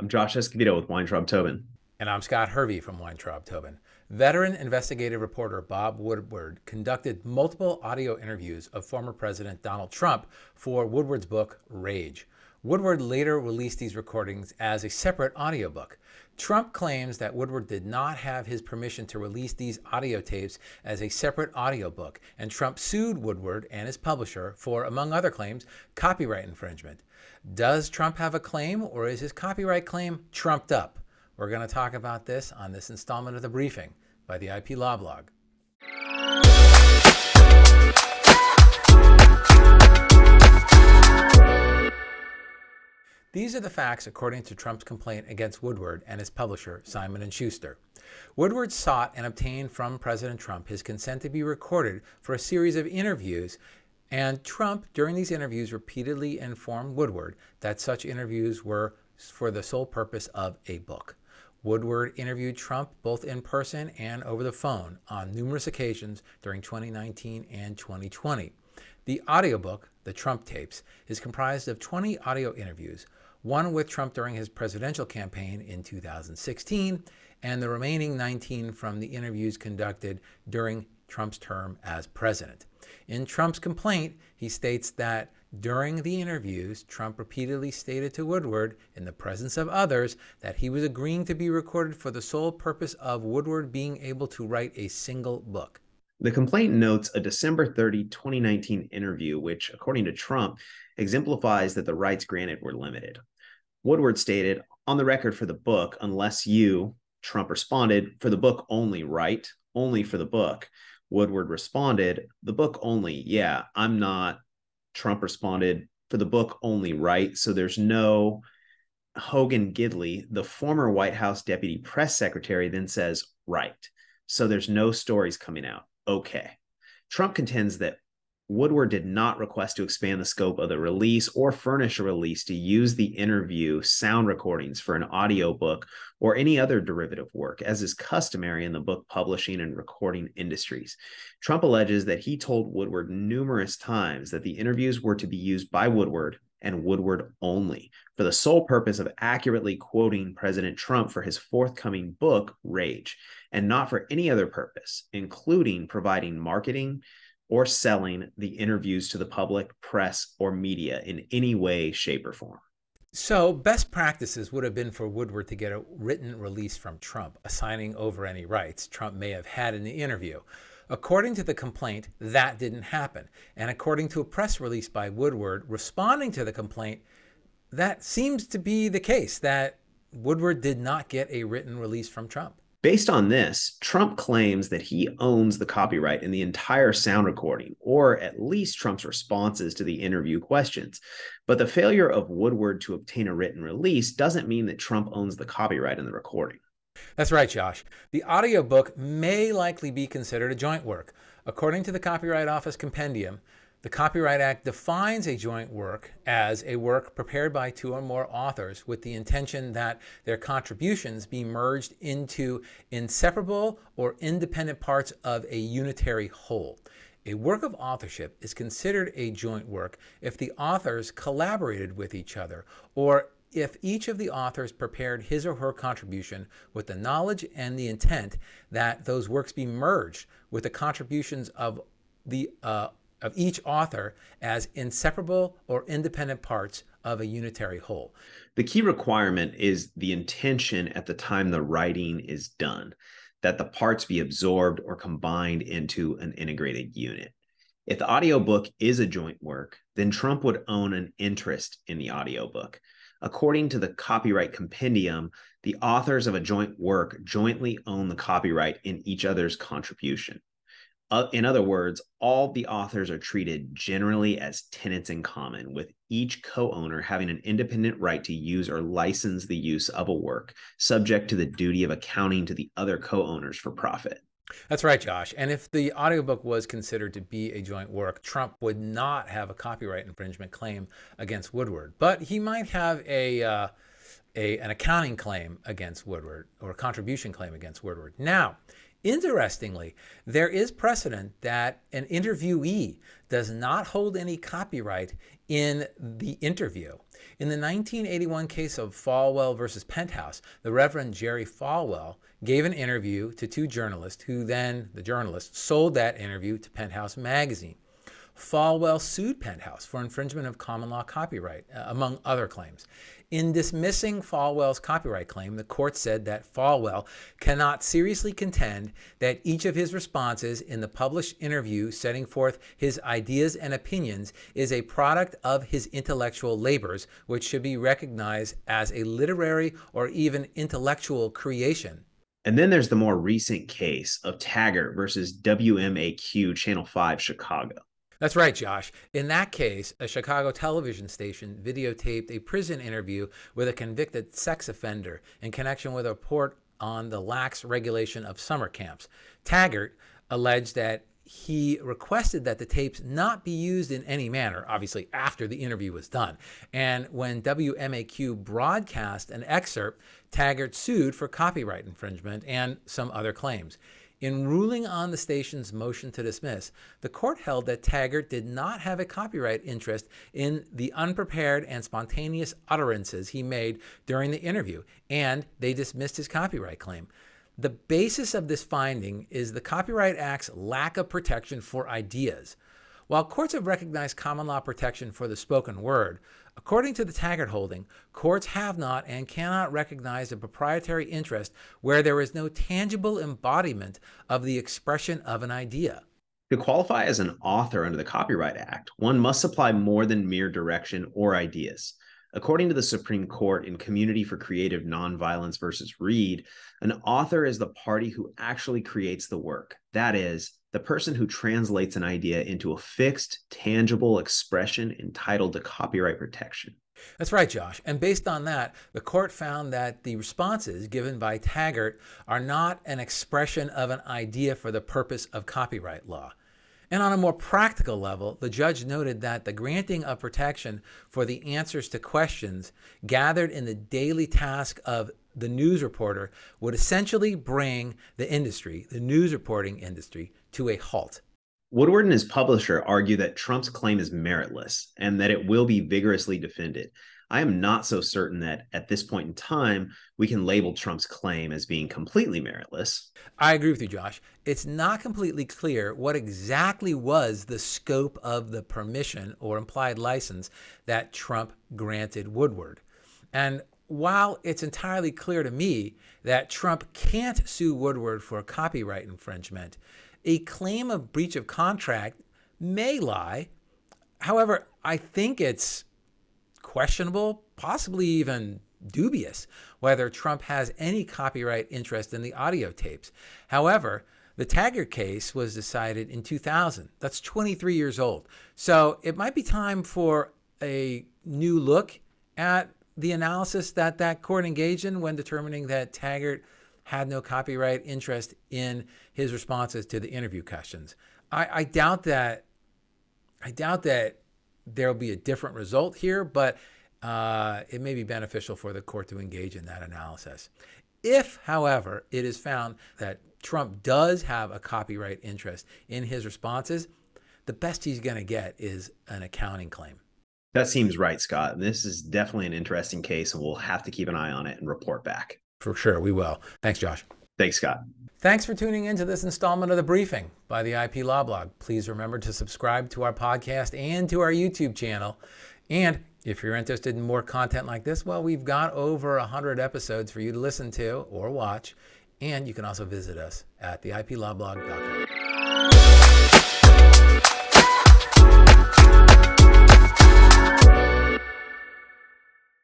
I'm Josh Escovedo with Weintraub Tobin. And I'm Scott Hervey from Weintraub Tobin. Veteran investigative reporter Bob Woodward conducted multiple audio interviews of former President Donald Trump for Woodward's book, Rage. Woodward later released these recordings as a separate audiobook. Trump claims that Woodward did not have his permission to release these audio tapes as a separate audiobook, and Trump sued Woodward and his publisher for, among other claims, copyright infringement. Does Trump have a claim, or is his copyright claim trumped up? We're going to talk about this on this installment of the briefing by the IP Law Blog. These are the facts according to Trump's complaint against Woodward and his publisher Simon & Schuster. Woodward sought and obtained from President Trump his consent to be recorded for a series of interviews and Trump, during these interviews, repeatedly informed Woodward that such interviews were for the sole purpose of a book. Woodward interviewed Trump both in person and over the phone on numerous occasions during 2019 and 2020. The audiobook, The Trump Tapes, is comprised of 20 audio interviews, one with Trump during his presidential campaign in 2016, and the remaining 19 from the interviews conducted during Trump's term as president. In Trump's complaint, he states that during the interviews, Trump repeatedly stated to Woodward, in the presence of others, that he was agreeing to be recorded for the sole purpose of Woodward being able to write a single book. The complaint notes a December 30, 2019 interview, which, according to Trump, exemplifies that the rights granted were limited. Woodward stated, on the record for the book, unless you, Trump responded, for the book only, right? Only for the book. Woodward responded, The book only. Yeah, I'm not. Trump responded, For the book only, right? So there's no. Hogan Gidley, the former White House deputy press secretary, then says, Right. So there's no stories coming out. Okay. Trump contends that Woodward did not request to expand the scope of the release or furnish a release to use the interview sound recordings for an audiobook or any other derivative work, as is customary in the book publishing and recording industries. Trump alleges that he told Woodward numerous times that the interviews were to be used by Woodward and Woodward only for the sole purpose of accurately quoting President Trump for his forthcoming book, Rage, and not for any other purpose, including providing marketing or selling the interviews to the public, press, or media in any way, shape, or form. So, best practices would have been for Woodward to get a written release from Trump, assigning over any rights Trump may have had in the interview. According to the complaint, that didn't happen. And according to a press release by Woodward responding to the complaint, that seems to be the case that Woodward did not get a written release from Trump. Based on this, Trump claims that he owns the copyright in the entire sound recording, or at least Trump's responses to the interview questions. But the failure of Woodward to obtain a written release doesn't mean that Trump owns the copyright in the recording. That's right, Josh. The audiobook may likely be considered a joint work. According to the Copyright Office Compendium, the Copyright Act defines a joint work as a work prepared by two or more authors with the intention that their contributions be merged into inseparable or independent parts of a unitary whole. A work of authorship is considered a joint work if the authors collaborated with each other or if each of the authors prepared his or her contribution with the knowledge and the intent that those works be merged with the contributions of the uh, of each author as inseparable or independent parts of a unitary whole. The key requirement is the intention at the time the writing is done, that the parts be absorbed or combined into an integrated unit. If the audiobook is a joint work, then Trump would own an interest in the audiobook. According to the copyright compendium, the authors of a joint work jointly own the copyright in each other's contribution. Uh, in other words, all the authors are treated generally as tenants in common, with each co owner having an independent right to use or license the use of a work, subject to the duty of accounting to the other co owners for profit. That's right, Josh. And if the audiobook was considered to be a joint work, Trump would not have a copyright infringement claim against Woodward, but he might have a. Uh, a, an accounting claim against Woodward or a contribution claim against Woodward. Now, Interestingly, there is precedent that an interviewee does not hold any copyright in the interview. In the 1981 case of Falwell versus Penthouse, the Reverend Jerry Falwell gave an interview to two journalists who then, the journalists, sold that interview to Penthouse magazine. Falwell sued Penthouse for infringement of common law copyright, uh, among other claims. In dismissing Falwell's copyright claim, the court said that Falwell cannot seriously contend that each of his responses in the published interview setting forth his ideas and opinions is a product of his intellectual labors, which should be recognized as a literary or even intellectual creation. And then there's the more recent case of Taggart versus WMAQ Channel 5 Chicago. That's right, Josh. In that case, a Chicago television station videotaped a prison interview with a convicted sex offender in connection with a report on the lax regulation of summer camps. Taggart alleged that he requested that the tapes not be used in any manner, obviously after the interview was done. And when WMAQ broadcast an excerpt, Taggart sued for copyright infringement and some other claims. In ruling on the station's motion to dismiss, the court held that Taggart did not have a copyright interest in the unprepared and spontaneous utterances he made during the interview, and they dismissed his copyright claim. The basis of this finding is the Copyright Act's lack of protection for ideas. While courts have recognized common law protection for the spoken word, according to the Taggart holding, courts have not and cannot recognize a proprietary interest where there is no tangible embodiment of the expression of an idea. To qualify as an author under the Copyright Act, one must supply more than mere direction or ideas. According to the Supreme Court in Community for Creative Nonviolence versus Reid, an author is the party who actually creates the work. That is, the person who translates an idea into a fixed, tangible expression entitled to copyright protection. That's right, Josh. And based on that, the court found that the responses given by Taggart are not an expression of an idea for the purpose of copyright law. And on a more practical level, the judge noted that the granting of protection for the answers to questions gathered in the daily task of the news reporter would essentially bring the industry, the news reporting industry, to a halt. Woodward and his publisher argue that Trump's claim is meritless and that it will be vigorously defended. I am not so certain that at this point in time, we can label Trump's claim as being completely meritless. I agree with you, Josh. It's not completely clear what exactly was the scope of the permission or implied license that Trump granted Woodward. And while it's entirely clear to me that Trump can't sue Woodward for copyright infringement, a claim of breach of contract may lie. However, I think it's questionable, possibly even dubious, whether Trump has any copyright interest in the audio tapes. However, the Taggart case was decided in 2000. That's 23 years old. So it might be time for a new look at the analysis that that court engaged in when determining that Taggart had no copyright interest in his responses to the interview questions. I, I doubt that. I doubt that there'll be a different result here, but uh, it may be beneficial for the court to engage in that analysis. If, however, it is found that Trump does have a copyright interest in his responses, the best he's going to get is an accounting claim. That seems right, Scott. This is definitely an interesting case, and we'll have to keep an eye on it and report back. For sure, we will. Thanks, Josh. Thanks, Scott. Thanks for tuning in to this installment of the briefing by the IP Law Blog. Please remember to subscribe to our podcast and to our YouTube channel. And if you're interested in more content like this, well, we've got over 100 episodes for you to listen to or watch. And you can also visit us at theiplawblog.com.